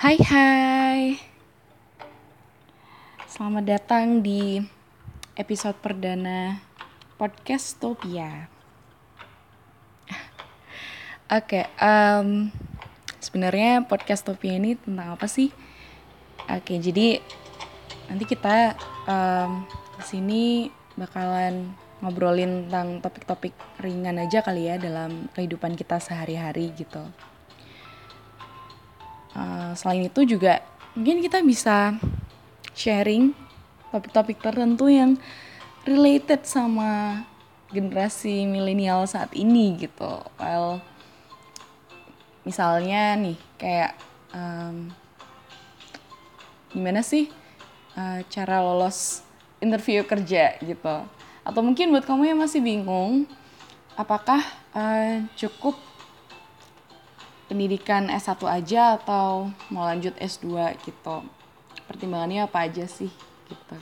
Hai hai Selamat datang di episode perdana podcast Topia Oke, um, sebenarnya podcast Topia ini tentang apa sih? Oke, jadi nanti kita um, sini bakalan ngobrolin tentang topik-topik ringan aja kali ya dalam kehidupan kita sehari-hari gitu. Uh, selain itu juga mungkin kita bisa sharing topik-topik tertentu yang related sama generasi milenial saat ini gitu. Well, misalnya nih kayak um, gimana sih uh, cara lolos interview kerja gitu atau mungkin buat kamu yang masih bingung apakah uh, cukup pendidikan S1 aja atau mau lanjut S2 gitu? Pertimbangannya apa aja sih gitu?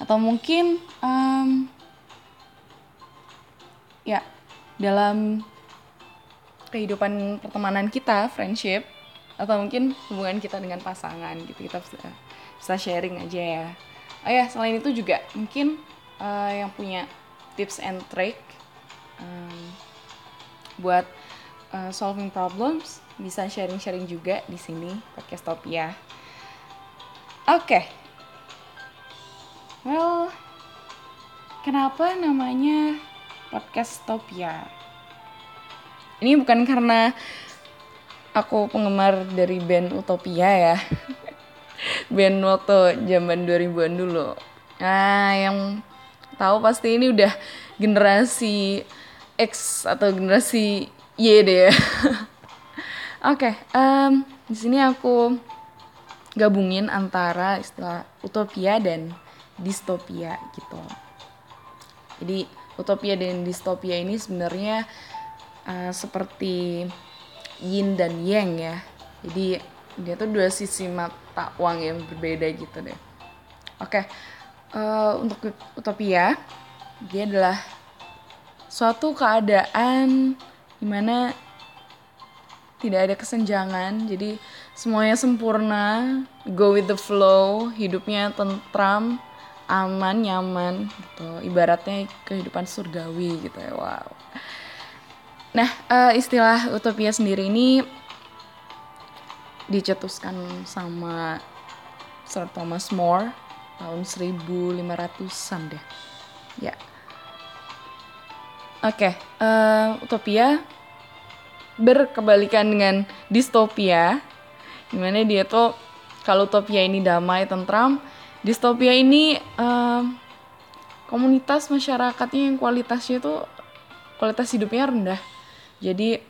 Atau mungkin um, ya dalam kehidupan pertemanan kita friendship atau mungkin hubungan kita dengan pasangan gitu kita bisa, bisa sharing aja ya. Oh ya selain itu juga mungkin uh, yang punya tips and trick um, buat uh, solving problems bisa sharing-sharing juga di sini podcast Topia. Oke. Okay. Well, kenapa namanya podcast Topia? Ini bukan karena aku penggemar dari band Utopia ya. band waktu zaman 2000-an dulu. Nah, yang tahu pasti ini udah generasi X atau generasi Y deh. Oke, di sini aku gabungin antara istilah utopia dan distopia gitu. Jadi utopia dan distopia ini sebenarnya uh, seperti yin dan yang ya. Jadi dia tuh dua sisi mata uang yang berbeda gitu deh. Oke, okay uh, untuk utopia dia adalah suatu keadaan di mana tidak ada kesenjangan jadi semuanya sempurna go with the flow hidupnya tentram aman nyaman gitu ibaratnya kehidupan surgawi gitu ya wow nah uh, istilah utopia sendiri ini dicetuskan sama Sir Thomas More tahun 1500-an deh. Ya. Oke, okay, uh, eh, utopia berkebalikan dengan distopia. Gimana dia tuh kalau utopia ini damai, tentram, distopia ini uh, komunitas masyarakatnya yang kualitasnya tuh kualitas hidupnya rendah. Jadi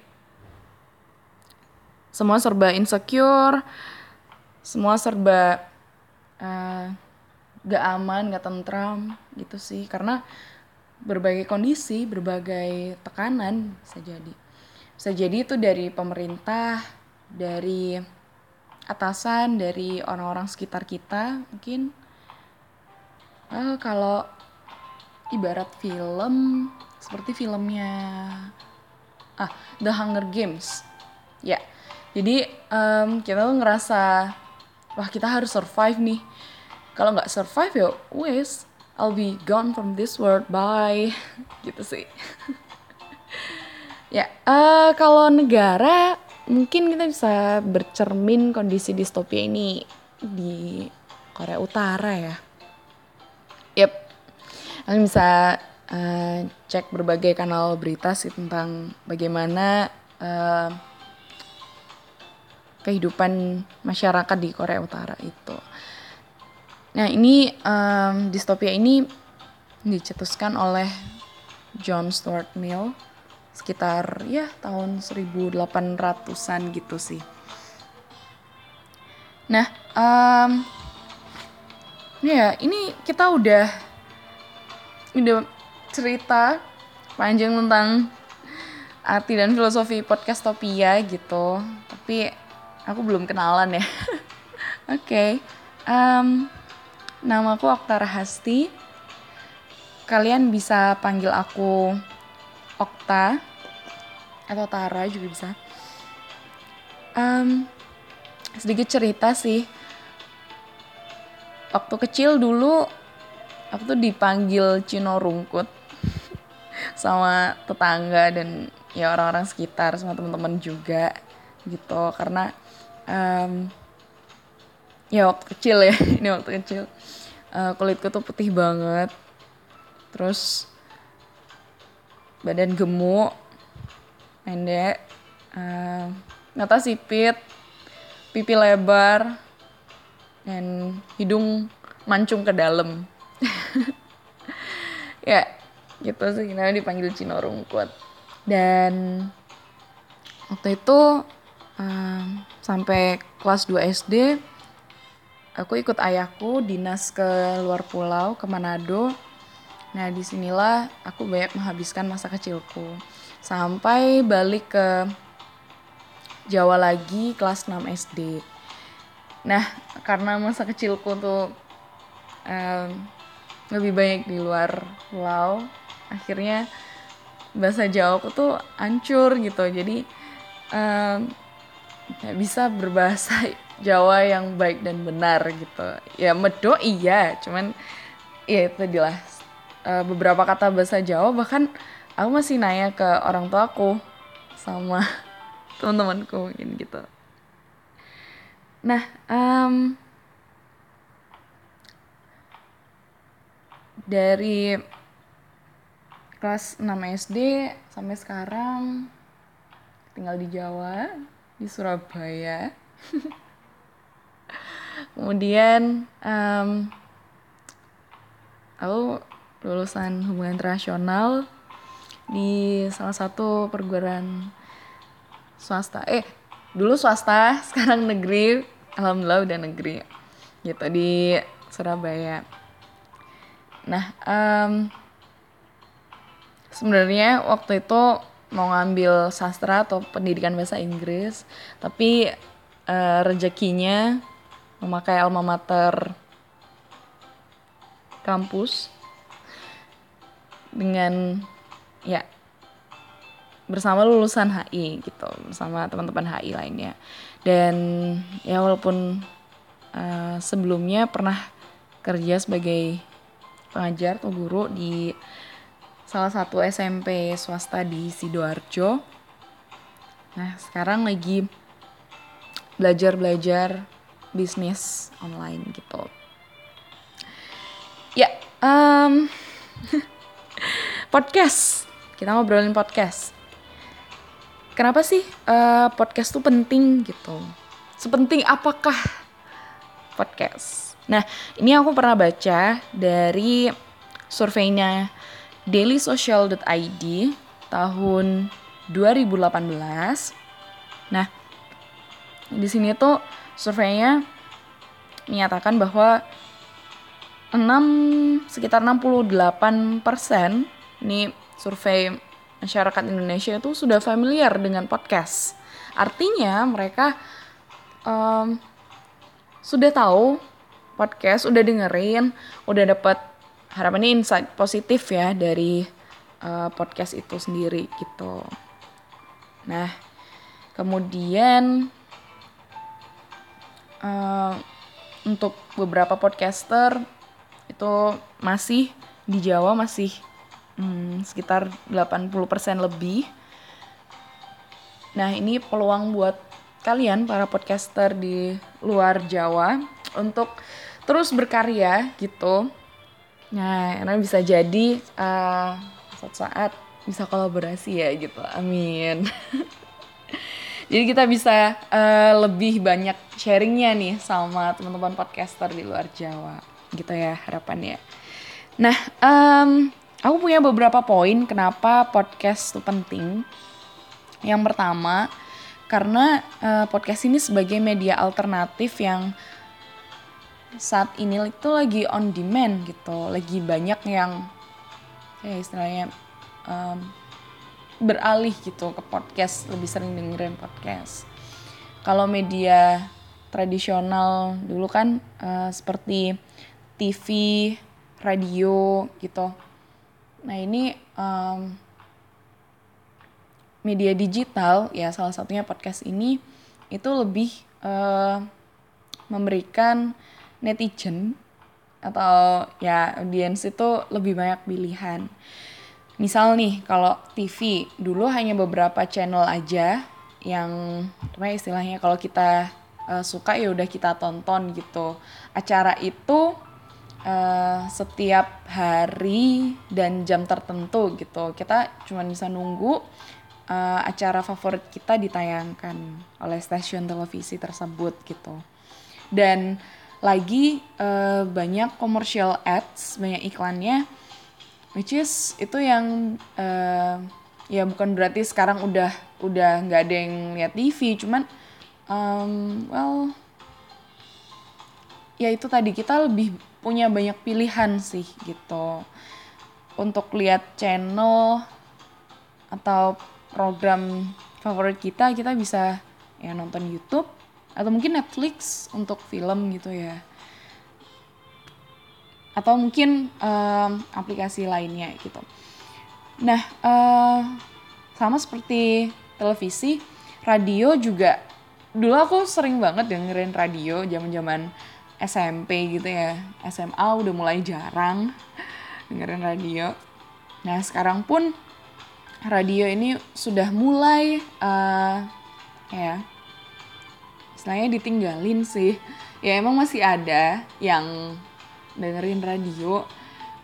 semua serba insecure, semua serba uh, gak aman gak tentram gitu sih karena berbagai kondisi berbagai tekanan bisa jadi. Bisa jadi itu dari pemerintah dari atasan dari orang-orang sekitar kita mungkin. Uh, kalau ibarat film seperti filmnya ah The Hunger Games. Ya jadi um, kita tuh ngerasa wah kita harus survive nih. Kalau nggak survive ya wes I'll be gone from this world. Bye. Gitu sih. Ya uh, kalau negara mungkin kita bisa bercermin kondisi distopia ini di Korea Utara ya. Yep. Kalian bisa uh, cek berbagai kanal berita sih tentang bagaimana uh, kehidupan masyarakat di Korea Utara itu Nah ini um, distopia ini dicetuskan oleh John Stuart Mill sekitar ya tahun 1800-an gitu sih. Nah, um, ya ini kita udah udah cerita panjang tentang arti dan filosofi podcast Topia gitu, tapi aku belum kenalan ya. Oke, okay. um, Nama aku Okta Rahasti. Kalian bisa panggil aku Okta atau Tara juga bisa. Um, sedikit cerita sih waktu kecil dulu aku tuh dipanggil Cino Rungkut sama tetangga dan ya orang-orang sekitar sama teman-teman juga gitu karena um, ya waktu kecil ya. Ini waktu kecil. Uh, kulitku tuh putih banget. Terus badan gemuk pendek uh, mata sipit pipi lebar dan hidung mancung ke dalam. Ya gitu sih. Dipanggil Cino Rungkut dan waktu itu um, sampai kelas 2 SD aku ikut ayahku dinas ke luar pulau ke Manado. Nah di sinilah aku banyak menghabiskan masa kecilku. Sampai balik ke Jawa lagi kelas 6 SD nah karena masa kecilku tuh um, lebih banyak di luar pulau akhirnya bahasa Jawa aku tuh hancur gitu. Jadi um, bisa berbahasa Jawa yang baik dan benar gitu. Ya medo iya cuman ya itu adalah uh, beberapa kata bahasa Jawa bahkan aku masih nanya ke orang tua aku sama teman-temanku gitu. Nah um, dari kelas 6 SD sampai sekarang tinggal di Jawa di Surabaya kemudian um, aku lulusan hubungan internasional di salah satu perguruan swasta. Eh dulu swasta sekarang negeri. Alhamdulillah udah negeri gitu di Surabaya. Nah, um, sebenarnya waktu itu mau ngambil sastra atau pendidikan bahasa Inggris, tapi uh, rezekinya memakai alma mater kampus dengan ya bersama lulusan HI gitu bersama teman-teman HI lainnya dan ya walaupun uh, sebelumnya pernah kerja sebagai pengajar atau guru di salah satu SMP swasta di Sidoarjo. Nah, sekarang lagi belajar-belajar bisnis online gitu. Ya, um, podcast. Kita ngobrolin podcast. Kenapa sih uh, podcast tuh penting gitu? Sepenting apakah podcast? Nah, ini aku pernah baca dari surveinya dailysocial.id tahun 2018. Nah, di sini tuh surveinya menyatakan bahwa 6 sekitar 68 persen ini survei masyarakat Indonesia itu sudah familiar dengan podcast. Artinya mereka um, sudah tahu podcast udah dengerin udah dapat harapannya insight positif ya dari uh, podcast itu sendiri gitu nah kemudian uh, untuk beberapa podcaster itu masih di Jawa masih hmm, sekitar 80% lebih. Nah ini peluang buat kalian para podcaster di luar Jawa untuk terus berkarya gitu. Nah karena bisa jadi uh, suatu saat bisa kolaborasi ya gitu. Amin jadi kita bisa uh, lebih banyak sharingnya nih sama teman-teman podcaster di luar Jawa gitu ya harapannya. Nah um, aku punya beberapa poin kenapa podcast itu penting. Yang pertama karena uh, podcast ini sebagai media alternatif yang saat ini itu lagi on demand gitu. Lagi banyak yang ya istilahnya um, beralih gitu ke podcast lebih sering dengerin podcast kalau media tradisional dulu kan uh, seperti TV radio gitu nah ini um, media digital ya salah satunya podcast ini itu lebih uh, memberikan netizen atau ya audiens itu lebih banyak pilihan. Misal nih kalau TV dulu hanya beberapa channel aja yang apa ya istilahnya kalau kita uh, suka ya udah kita tonton gitu. Acara itu uh, setiap hari dan jam tertentu gitu. Kita cuma bisa nunggu uh, acara favorit kita ditayangkan oleh stasiun televisi tersebut gitu. Dan lagi uh, banyak commercial ads, banyak iklannya, which is itu yang uh, ya bukan berarti sekarang udah udah nggak ada yang lihat TV, cuman um, well ya itu tadi kita lebih punya banyak pilihan sih gitu. Untuk lihat channel atau program favorit kita kita bisa ya nonton YouTube atau mungkin Netflix untuk film gitu ya atau mungkin um, aplikasi lainnya gitu. Nah uh, sama seperti televisi radio juga. Dulu aku sering banget dengerin radio zaman zaman SMP gitu ya. SMA udah mulai jarang dengerin radio. Nah sekarang pun radio ini sudah mulai uh, ya istilahnya ditinggalin sih. Ya emang masih ada yang dengerin radio.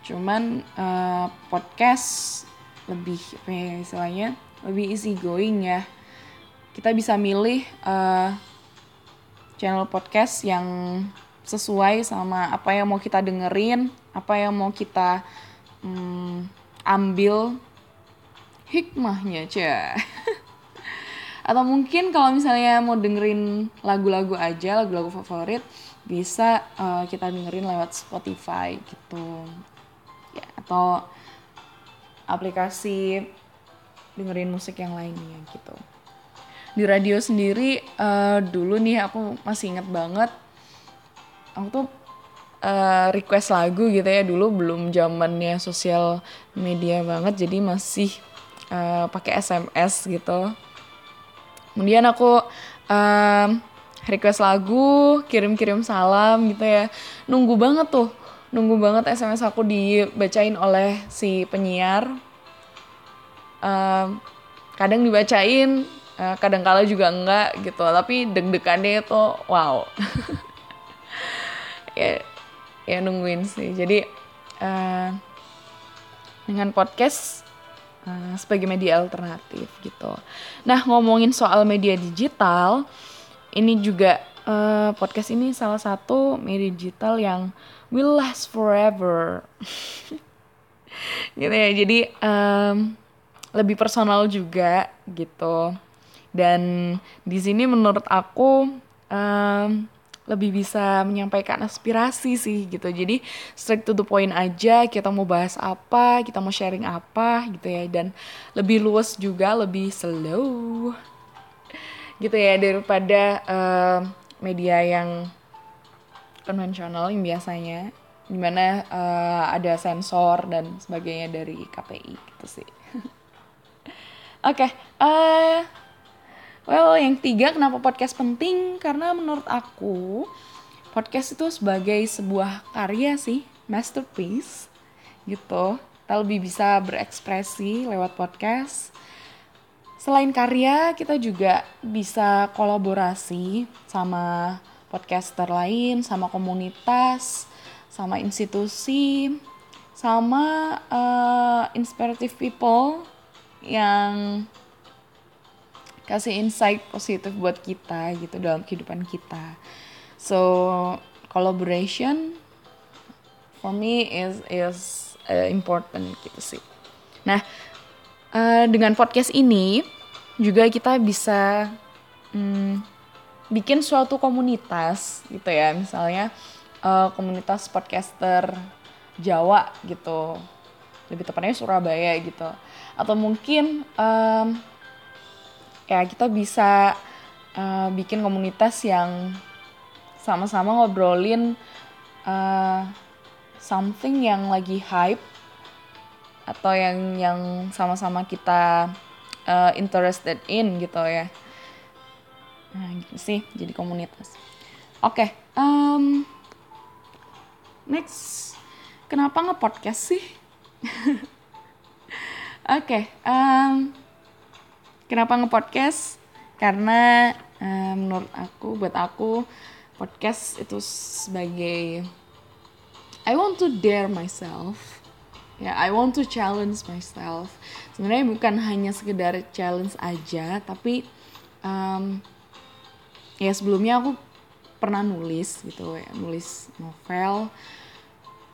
Cuman uh, podcast lebih apa ya istilahnya lebih easy going ya. Kita bisa milih uh, channel podcast yang sesuai sama apa yang mau kita dengerin apa yang mau kita um, ambil hikmahnya cah atau mungkin kalau misalnya mau dengerin lagu-lagu aja lagu-lagu favorit bisa uh, kita dengerin lewat Spotify gitu. Ya atau aplikasi dengerin musik yang lainnya gitu. Di radio sendiri uh, dulu nih aku masih inget banget aku tuh uh, request lagu gitu ya. Dulu belum zamannya sosial media banget jadi masih uh, pakai SMS gitu kemudian aku um, request lagu kirim-kirim salam gitu ya. Nunggu banget tuh nunggu banget SMS aku dibacain oleh si penyiar. Um, kadang dibacain uh, kadang kala juga enggak gitu. Tapi deg-degannya itu wow. Ya ya nungguin sih. Jadi uh, dengan podcast uh, sebagai media alternatif gitu. Nah ngomongin soal media digital, ini juga uh, podcast ini salah satu media digital yang will last forever. gitu ya, jadi um, lebih personal juga gitu. Dan di sini menurut aku um, lebih bisa menyampaikan aspirasi sih gitu. Jadi straight to the point aja kita mau bahas apa kita mau sharing apa gitu ya. Dan lebih luas juga lebih slow gitu ya daripada uh, media yang konvensional yang biasanya di mana uh, ada sensor dan sebagainya dari KPI gitu sih. Oke okay, uh, eh, Well, yang tiga kenapa podcast penting? Karena menurut aku podcast itu sebagai sebuah karya sih, masterpiece gitu. Kita lebih bisa berekspresi lewat podcast. Selain karya, kita juga bisa kolaborasi sama podcaster lain, sama komunitas, sama institusi, sama uh, inspirative people yang kasih insight positif buat kita gitu dalam kehidupan kita. So collaboration for me is is uh, important gitu sih. Nah uh, dengan podcast ini juga kita bisa um, bikin suatu komunitas gitu ya. Misalnya uh, komunitas podcaster Jawa gitu. Lebih tepatnya Surabaya gitu. Atau mungkin um, ya kita bisa uh, bikin komunitas yang sama-sama ngobrolin uh, something yang lagi hype atau yang yang sama-sama kita uh, interested in gitu ya. Nah gitu sih jadi komunitas. Oke okay, um, next. Kenapa nge-podcast sih? Oke okay, um, kenapa nge-podcast? Karena um, menurut aku buat aku podcast itu sebagai I want to dare myself. Ya yeah, I want to challenge myself. Sebenarnya bukan hanya sekedar challenge aja tapi um, ya sebelumnya aku pernah nulis gitu ya nulis novel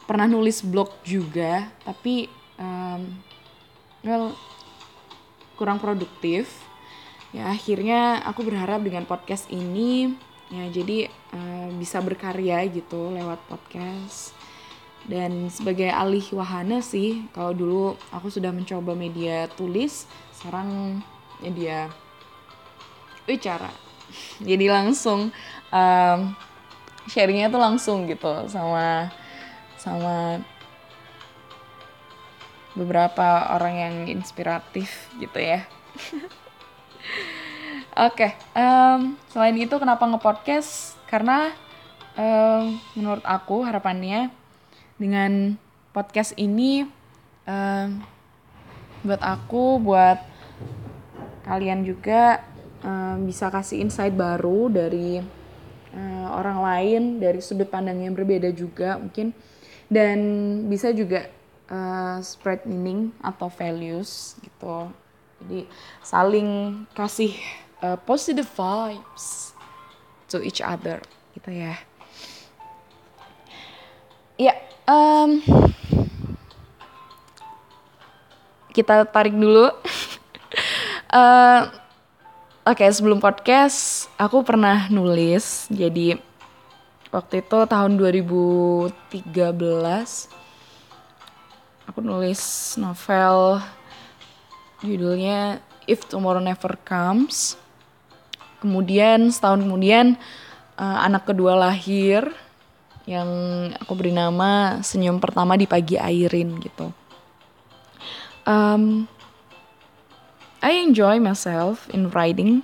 pernah nulis blog juga tapi um, well kurang produktif. Ya akhirnya aku berharap dengan podcast ini ya jadi uh, bisa berkarya gitu lewat podcast. Dan sebagai alih wahana sih kalau dulu aku sudah mencoba media tulis sekarang media bicara. Jadi langsung um, sharingnya tuh langsung gitu sama sama beberapa orang yang inspiratif gitu ya. Oke, okay, um, selain itu kenapa ngepodcast? Karena um, menurut aku harapannya dengan podcast ini um, buat aku, buat kalian juga um, bisa kasih insight baru dari uh, orang lain dari sudut pandang yang berbeda juga mungkin dan bisa juga uh, spread meaning atau values gitu. Jadi saling kasih uh, positive vibes to each other gitu ya. Ya um, kita tarik dulu. Uh, Oke, okay, sebelum podcast, aku pernah nulis. Jadi waktu itu tahun 2013 aku nulis novel judulnya If Tomorrow Never Comes. Kemudian setahun kemudian uh, anak kedua lahir yang aku beri nama senyum pertama di pagi airin gitu. Um, I enjoy myself in writing.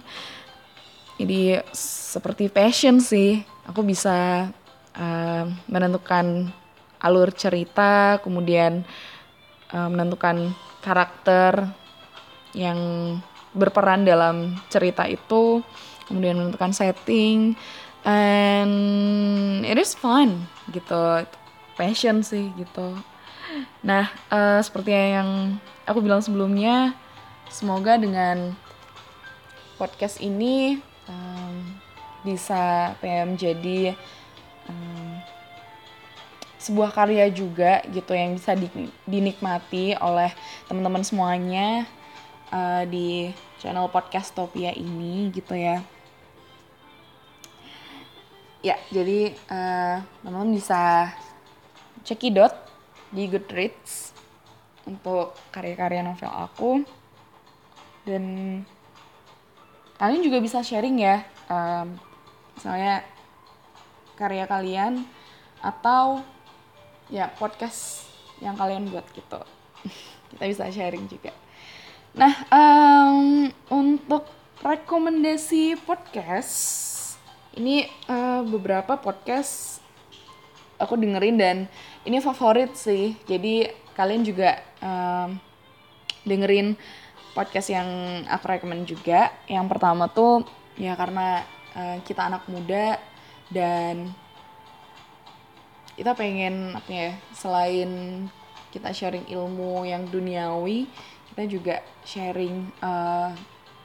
Jadi seperti passion sih aku bisa uh, menentukan alur cerita, kemudian uh, menentukan karakter yang berperan dalam cerita itu, kemudian menentukan setting, and it is fun gitu, passion sih gitu. Nah, uh, seperti yang aku bilang sebelumnya, semoga dengan podcast ini um, bisa PM jadi um, sebuah karya juga gitu yang bisa di, dinikmati oleh teman-teman semuanya uh, di channel podcast Topia ini gitu ya. Ya, jadi uh, teman-teman bisa cekidot di Goodreads untuk karya-karya novel aku dan kalian juga bisa sharing ya um, misalnya karya kalian atau ya podcast yang kalian buat gitu. Kita bisa sharing juga. Nah um, untuk rekomendasi podcast ini uh, beberapa podcast aku dengerin dan ini favorit sih. Jadi kalian juga um, dengerin podcast yang aku rekomend juga. Yang pertama tuh ya karena uh, kita anak muda dan kita pengen apa ya selain kita sharing ilmu yang duniawi kita juga sharing uh,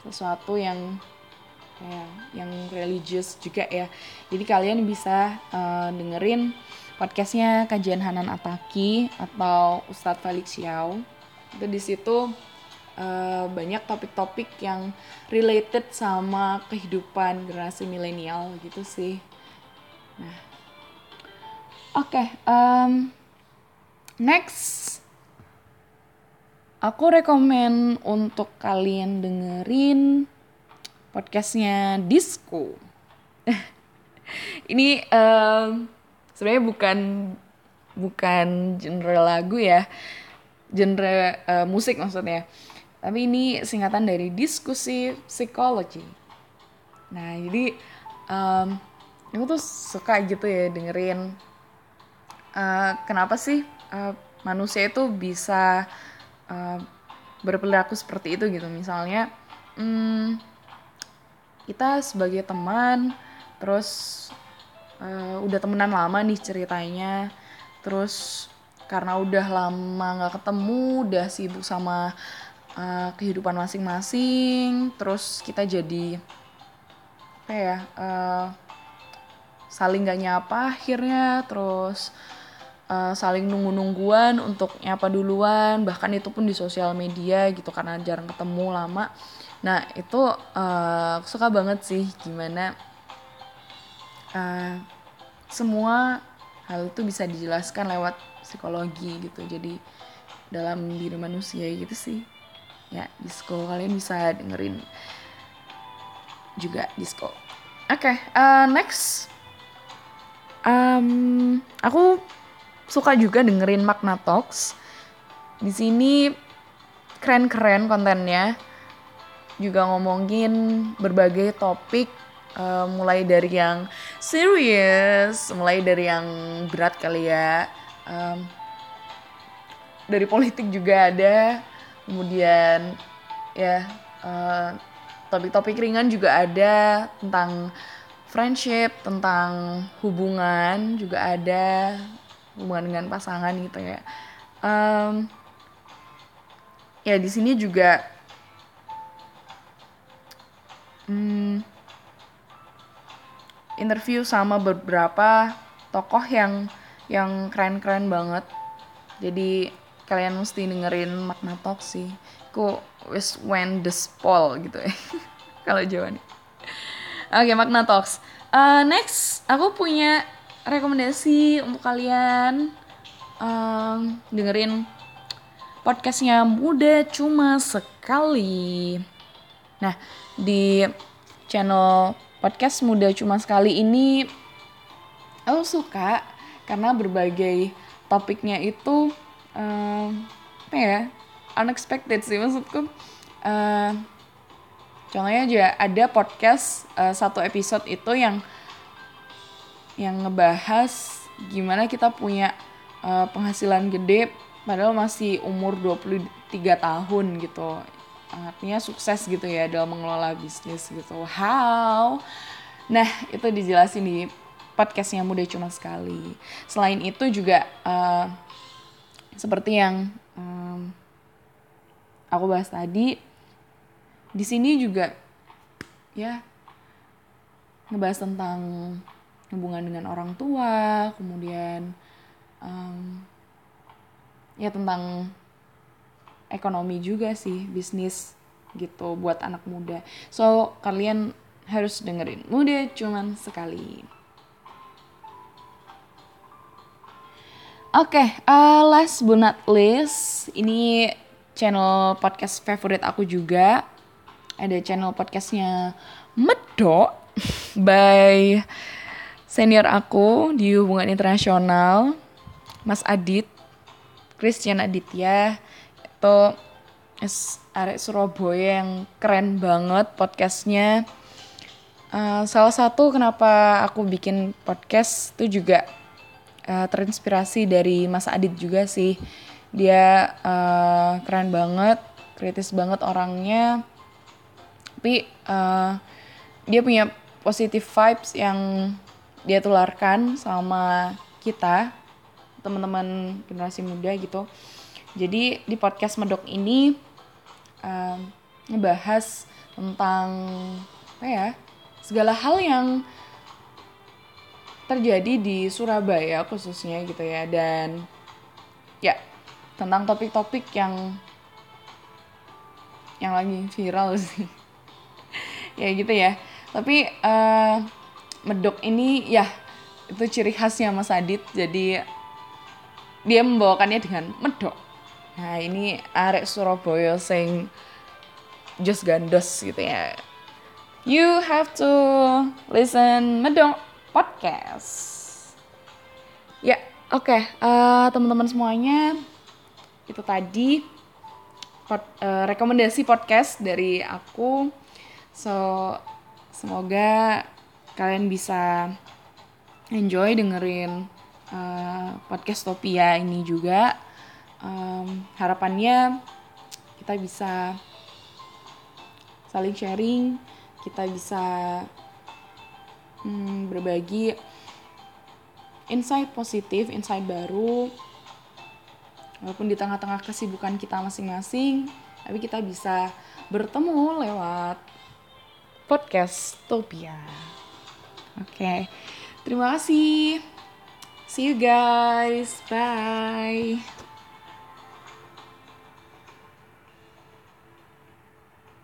sesuatu yang ya yang religius juga ya jadi kalian bisa uh, dengerin podcastnya kajian Hanan Ataki atau Ustadz Felix Xiao itu di situ uh, banyak topik-topik yang related sama kehidupan generasi milenial gitu sih. Nah, oke, okay, um, next aku rekomen untuk kalian dengerin podcastnya Disco. Ini um, sebenarnya bukan bukan genre lagu ya, genre uh, musik maksudnya tapi ini singkatan dari diskusi psikologi. nah jadi um, aku tuh suka gitu ya dengerin uh, kenapa sih uh, manusia itu bisa uh, berperilaku seperti itu gitu? Misalnya um, kita sebagai teman terus uh, udah temenan lama nih ceritanya terus karena udah lama nggak ketemu udah sibuk sama uh, kehidupan masing-masing terus kita jadi apa ya uh, saling gak nyapa akhirnya terus uh, saling nunggu-nungguan untuk nyapa duluan bahkan itu pun di sosial media gitu karena jarang ketemu lama. Nah itu uh, suka banget sih gimana uh, semua hal itu bisa dijelaskan lewat psikologi gitu. Jadi dalam diri manusia gitu sih. Ya disco kalian bisa dengerin juga disco. Oke okay, uh, next. Um, aku suka juga dengerin Magna Talks. Di sini keren-keren kontennya. Juga ngomongin berbagai topik uh, mulai dari yang serius mulai dari yang berat kali ya. Um, dari politik juga ada. Kemudian ya uh, topik-topik ringan juga ada tentang friendship tentang hubungan juga ada hubungan dengan pasangan gitu ya. Um, ya di sini juga hmm, interview sama beberapa tokoh yang yang keren-keren banget. Jadi kalian mesti dengerin makna talk sih. Ku wis when the spoil gitu ya. Kalau Jawa nih oke okay, makna talks. Uh, next aku punya rekomendasi untuk kalian um, dengerin podcastnya muda cuma sekali. Nah di channel podcast muda cuma sekali ini aku suka karena berbagai topiknya itu uh, apa ya unexpected sih maksudku. Uh, contohnya aja ada podcast uh, satu episode itu yang yang ngebahas gimana kita punya uh, penghasilan gede padahal masih umur 23 tahun gitu. Artinya sukses gitu ya dalam mengelola bisnis gitu. How? Nah itu dijelasin di podcastnya mudah cuma sekali. Selain itu juga uh, seperti yang um, aku bahas tadi di sini juga ya ngebahas tentang hubungan dengan orang tua kemudian um, ya tentang ekonomi juga sih bisnis gitu buat anak muda. So kalian harus dengerin. Muda cuman sekali. Oke, okay, uh, last but not least, ini channel podcast favorit aku juga. Ada channel podcastnya Medok by senior aku di hubungan internasional, Mas Adit, Christian Aditya. Itu arek Surabaya yang keren banget podcastnya. Uh, salah satu kenapa aku bikin podcast itu juga uh, terinspirasi dari Mas Adit juga sih. Dia uh, keren banget, kritis banget orangnya. Tapi uh, dia punya positive vibes yang dia tularkan sama kita, teman-teman generasi muda gitu. Jadi di podcast Medok ini uh, ngebahas tentang apa ya? segala hal yang terjadi di Surabaya khususnya gitu ya dan ya tentang topik-topik yang yang lagi viral sih ya gitu ya tapi uh, medok ini ya itu ciri khasnya Mas Adit jadi dia membawakannya dengan medok nah ini arek Surabaya sing just gandos gitu ya you have to listen medok podcast. Ya, oke, okay. uh, eh, teman-teman semuanya, itu tadi pod, uh, rekomendasi podcast dari aku. So, Semoga kalian bisa enjoy dengerin uh, podcast Topia ini juga. Um, harapannya kita bisa saling sharing, kita bisa um, berbagi insight positif, insight baru. Walaupun di tengah-tengah kesibukan kita masing-masing, tapi kita bisa bertemu lewat podcast Topia. Oke, okay. terima kasih. See you guys. Bye.